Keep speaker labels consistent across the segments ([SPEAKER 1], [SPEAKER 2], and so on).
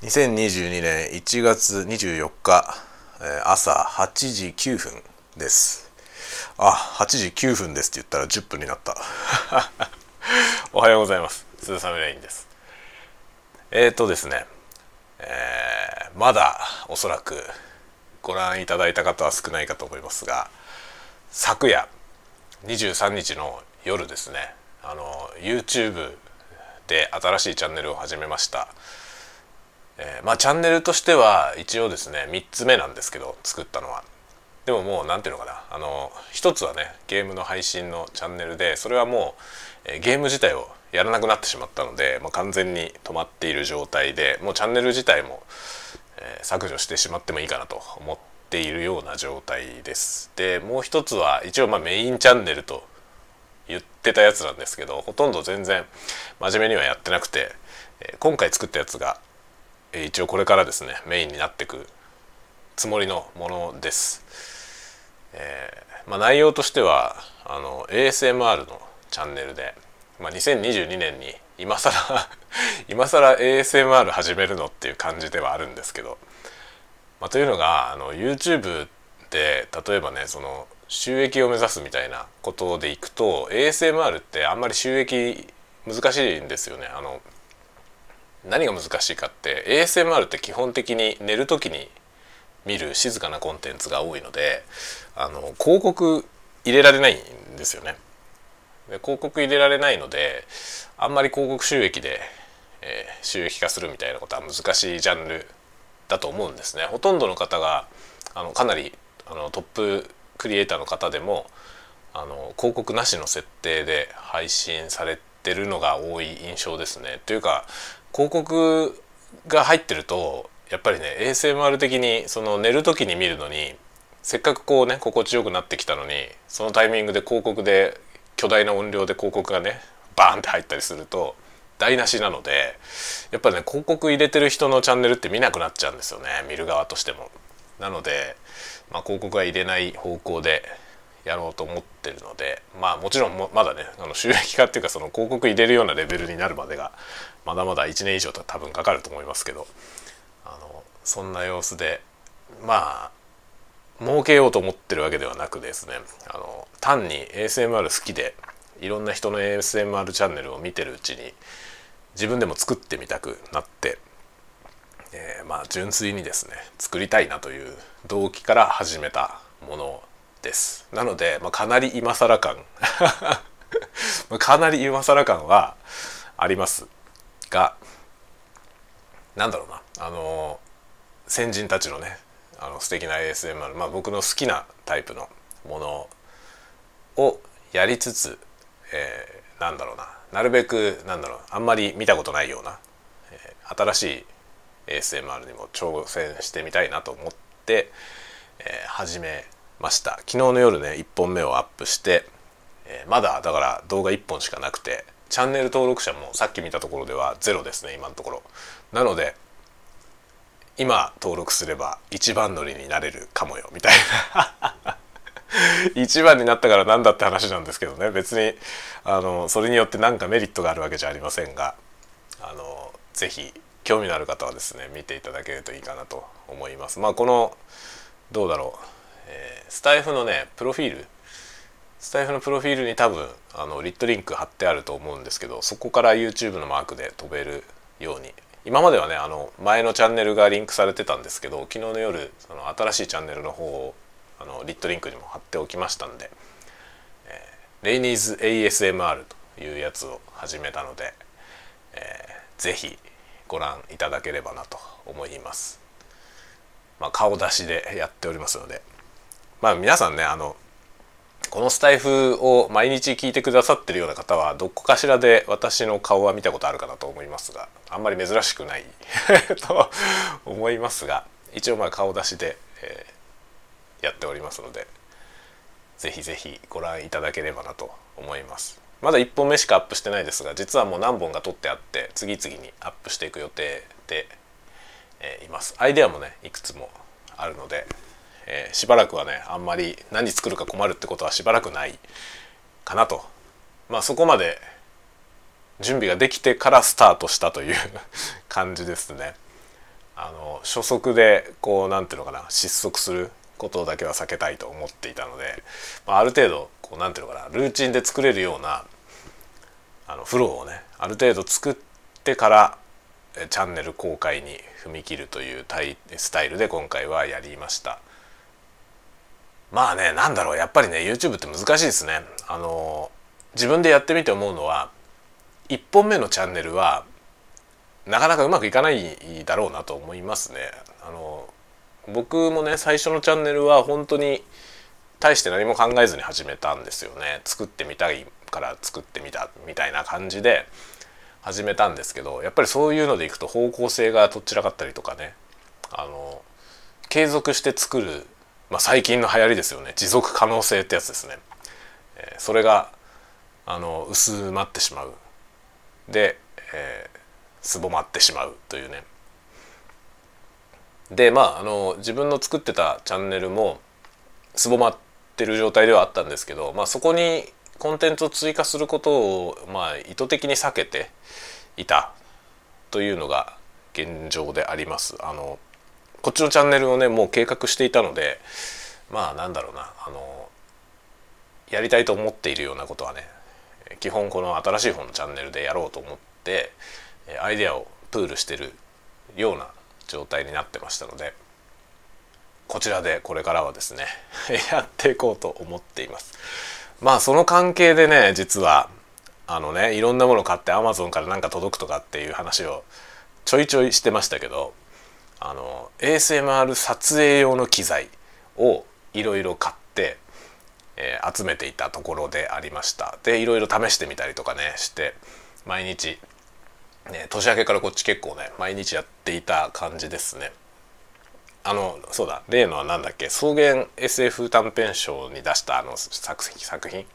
[SPEAKER 1] 2022年1月24日朝8時9分です。あ8時9分ですって言ったら10分になった。おはようございます。鈴雨レインです。えーとですね、えー、まだおそらくご覧いただいた方は少ないかと思いますが昨夜23日の夜ですねあの YouTube で新しいチャンネルを始めました。えー、まあチャンネルとしては一応ですね3つ目なんですけど作ったのは。でももう何ていうのかな。あの一つはねゲームの配信のチャンネルでそれはもう、えー、ゲーム自体をやらなくなってしまったので、まあ、完全に止まっている状態でもうチャンネル自体も、えー、削除してしまってもいいかなと思っているような状態です。でもう一つは一応まあメインチャンネルと言ってたやつなんですけどほとんど全然真面目にはやってなくて、今回作ったやつが一応これからですねメインになってくつもりのものです。えー、まあ、内容としてはあの ASMR のチャンネルで、まあ、2022年に今更 今更 ASMR 始めるのっていう感じではあるんですけど、まあ、というのがあの YouTube で例えばねその収益を目指すみたいなことでいくと ASMR ってあんまり収益難しいんですよね。あの何が難しいかって ASMR って基本的に寝る時に見る静かなコンテンツが多いのであの広告入れられないんですよね。で広告入れられないのであんまり広告収益で、えー、収益化するみたいなことは難しいジャンルだと思うんですね。ほとんどの方があのかなりあのトップクリエイターの方でもあの広告なしの設定で配信されてるのが多い印象ですね。というか広告が入ってるとやっぱりね ASMR 的にその寝る時に見るのにせっかくこうね心地よくなってきたのにそのタイミングで広告で巨大な音量で広告がねバーンって入ったりすると台無しなのでやっぱね広告入れてる人のチャンネルって見なくなっちゃうんですよね見る側としても。なので、まあ、広告は入れない方向でやろうと思ってるのでまあもちろんまだねあの収益化っていうかその広告入れるようなレベルになるまでがまだまだ1年以上と多分かかると思いますけどあのそんな様子でまあ儲けようと思ってるわけではなくですねあの単に ASMR 好きでいろんな人の ASMR チャンネルを見てるうちに自分でも作ってみたくなって、えー、まあ純粋にですね作りたいなという動機から始めたものです。なので、まあ、かなり今更感。かなり今更感はあります。がなんだろうな。あの先人たちのねあの素敵な ASMR、まあ、僕の好きなタイプのものをやりつつ、えー、なんだろうな。なるべくなんだろうあんまり見たことないような、えー、新しい ASMR にも挑戦してみたいなと思って、えー、始めました。昨日の夜ね1本目をアップして、えー、まだだから動画1本しかなくてチャンネル登録者もさっき見たところではゼロですね今のところ。なので今登録すれば一番乗りになれるかもよみたいな。一番になったから何だって話なんですけどね。別にあのそれによって何かメリットがあるわけじゃありませんがあのぜひ興味のある方はですね見ていただけるといいかなと思います。まあこのどうだろう、えー、スタイフのねプロフィール。スタイフのプロフィールに多分あのリットリンク貼ってあると思うんですけどそこから YouTube のマークで飛べるように。今まではねあの前のチャンネルがリンクされてたんですけど昨日の夜その新しいチャンネルの方をあのリットリンクにも貼っておきましたんで、えー、レイニーズ ASMR というやつを始めたので、えー、ぜひご覧いただければなと思います。まあ、顔出しでやっておりますので。まあ皆さんねあのこのスタイフを毎日聞いてくださってるような方はどこかしらで私の顔は見たことあるかなと思いますがあんまり珍しくない と思いますが一応まあ顔出しで、えー、やっておりますので是非是非ご覧いただければなと思います。まだ1本目しかアップしてないですが実はもう何本か撮ってあって次々にアップしていく予定で、えー、います。アイデアもねいくつもあるのでえー、しばらくはねあんまり何作るか困るってことはしばらくないかなとまあそこまで準備ができてからスタートしたという 感じですね。あの初速でこうなんていうのかな失速することだけは避けたいと思っていたので、まあ、ある程度こうなんていうのかなルーチンで作れるようなあのフローをねある程度作ってからチャンネル公開に踏み切るというスタイルで今回はやりましたまあねなんだろうやっぱりね YouTube って難しいですねあの自分でやってみて思うのは1本目のチャンネルはなかなかうまくいかないだろうなと思いますね。あの僕もね最初のチャンネルは本当に大して何も考えずに始めたんですよね。作ってみたいから作ってみたみたいな感じで始めたんですけどやっぱりそういうのでいくと方向性がとっちらかったりとかねあの継続して作る、まあ、最近の流行りですよね持続可能性ってやつですね。えー、それがあの薄まってしまうで、えー、すぼまってしまうというねでまああの自分の作ってたチャンネルもすぼまってる状態ではあったんですけど、まあ、そこにコンテンツを追加することを、まあ、意図的に避けていたというのが現状であります。あのこっちのチャンネルをねもう計画していたのでまあなんだろうなあのやりたいと思っているようなことはね基本この新しい方のチャンネルでやろうと思ってアイデアをプールしてるような状態になってましたのでこちらでこれからはですね やっていこうと思っています。まあその関係でね実はあのねいろんなもの買って Amazon から何か届くとかっていう話をちょいちょいしてましたけどあの ASMR 撮影用の機材をいろいろ買って、えー、集めていたところでありました。でいろいろ試してみたりとかねして毎日ね、年明けからこっち結構ね毎日やっていた感じですね。あのそうだ例のは何だっけ草原 SF 短編賞に出したあの作品作品？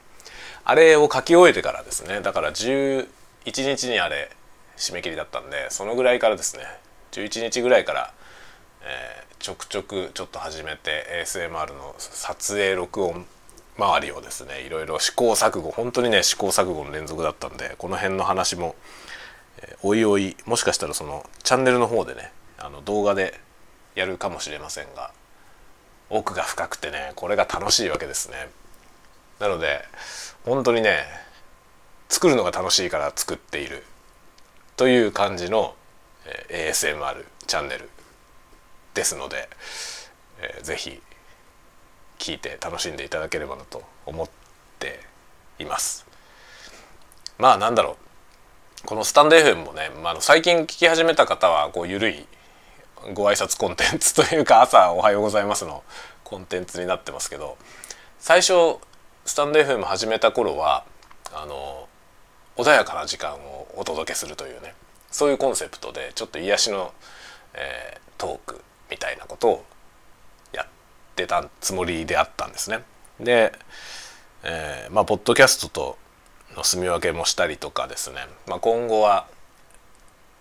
[SPEAKER 1] あれを書き終えてからですね。だから11日にあれ締め切りだったんでそのぐらいからですね。11日ぐらいから、えー、ちょくちょくちょっと始めて ASMR の撮影録音周りをですねいろいろ試行錯誤本当にね試行錯誤の連続だったんでこの辺の話もおいおいもしかしたらそのチャンネルの方でねあの動画でやるかもしれませんが奥が深くてねこれが楽しいわけですねなので本当にね作るのが楽しいから作っているという感じの、え ASMR チャンネルですので、えー、ぜひ聞いて楽しんでいただければなと思っています。まあなんだろう。このスタンド FM もね、まあ、最近聞き始めた方はこう緩いご挨拶コンテンツというか朝おはようございますのコンテンツになってますけど最初スタンド FM 始めた頃はあの穏やかな時間をお届けするというねそういうコンセプトでちょっと癒しの、えー、トークみたいなことをやってたつもりであったんですね。で、えー、まあポッドキャストとの住み分けもしたりとかですね、まあ、今後は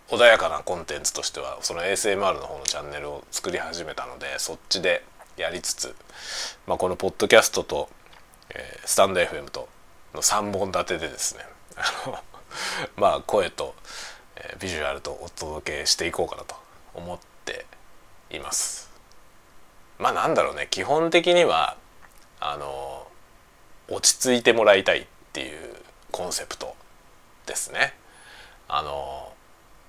[SPEAKER 1] 穏やかなコンテンツとしてはその ASMR の方のチャンネルを作り始めたのでそっちでやりつつ、まあ、このポッドキャストと、えー、スタンド FM との3本立てでですね まあ声と、え、ビジュアルとお届けしていこうかなと思っています。まあなんだろうね。基本的にはあの落ち着いてもらいたいっていうコンセプトですね。あの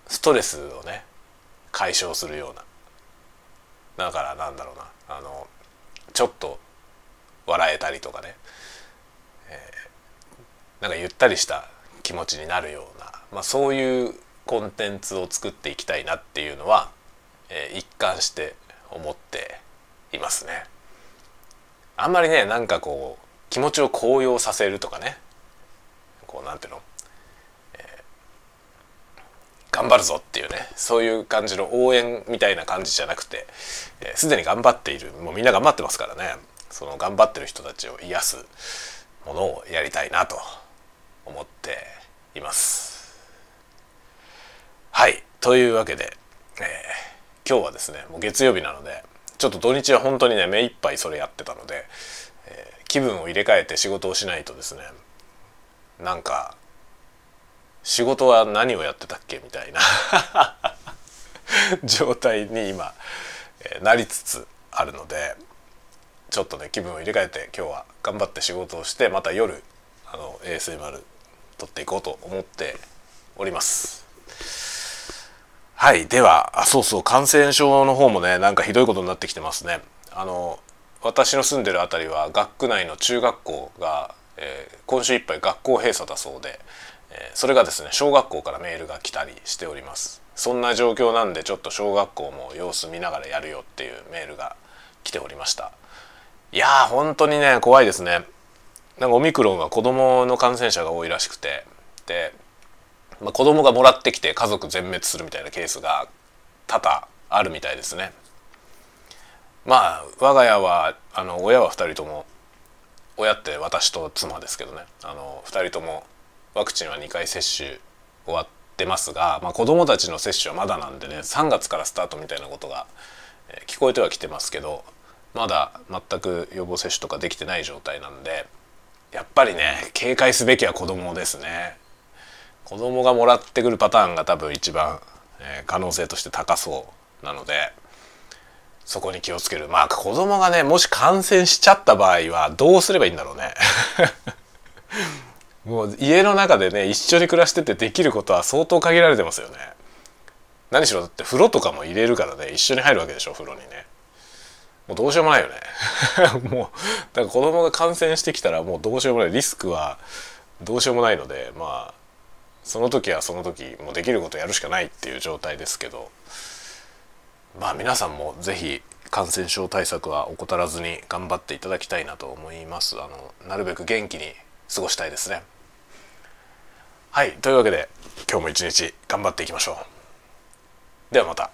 [SPEAKER 1] ストレスをね解消するような。だからなんだろうな。あのちょっと笑えたりとかね、えー、なんかゆったりした気持ちになるような、まあ、そういうコンテンツを作っていきたいなっていうのは、えー、一貫して思っていますね。あんまりねなんかこう気持ちを高揚させるとかねこうなんていうの、えー、頑張るぞっていうねそういう感じの応援みたいな感じじゃなくてすで、ー、に頑張っているもうみんな頑張ってますからねその頑張ってる人たちを癒すものをやりたいなと思っています。はい。というわけで、えー、今日はですねもう月曜日なのでちょっと土日は本当にね目いっぱいそれやってたので、えー、気分を入れ替えて仕事をしないとですねなんか仕事は何をやってたっけ？みたいな 状態に今、えー、なりつつあるのでちょっとね気分を入れ替えて今日は頑張って仕事をしてまた夜あの ASMR 撮っていこうと思っております。はいではあそうそう感染症の方もねなんかひどいことになってきてますね。あの私の住んでる辺りは学区内の中学校が、えー、今週いっぱい学校閉鎖だそうで、えー、それがですね小学校からメールが来たりしております。そんな状況なんでちょっと小学校も様子見ながらやるよっていうメールが来ておりました。いやー本当にね怖いですね。なんかオミクロンは子供の感染者が多いらしくて。で、まあ、子供がもらってきて家族全滅するみたいなケースが多々あるみたいですね。まあ我が家はあの親は2人とも親って私と妻ですけどね。あの2人ともワクチンは2回接種終わってますが、まあ、子どもたちの接種はまだなんでね3月からスタートみたいなことが、聞こえてはきてますけどまだ全く予防接種とかできてない状態なんでやっぱりね警戒すべきは子供ですね。子供がもらってくるパターンが多分一番、えー、可能性として高そうなのでそこに気をつける。まあ子供がねもし感染しちゃった場合はどうすればいいんだろうね。もう家の中でね一緒に暮らしててできることは相当限られてますよね。何しろだって風呂とかも入れるからね一緒に入るわけでしょ風呂にね。もうどうしようもないよね。もうだから子供が感染してきたらもうどうしようもない。リスクはどうしようもないのでまあその時はその時もうできることやるしかないっていう状態ですけどまあ皆さんも是非感染症対策は怠らずに頑張っていただきたいなと思います。あのなるべく元気に過ごしたいですね。はいというわけで今日も一日頑張っていきましょう。ではまた。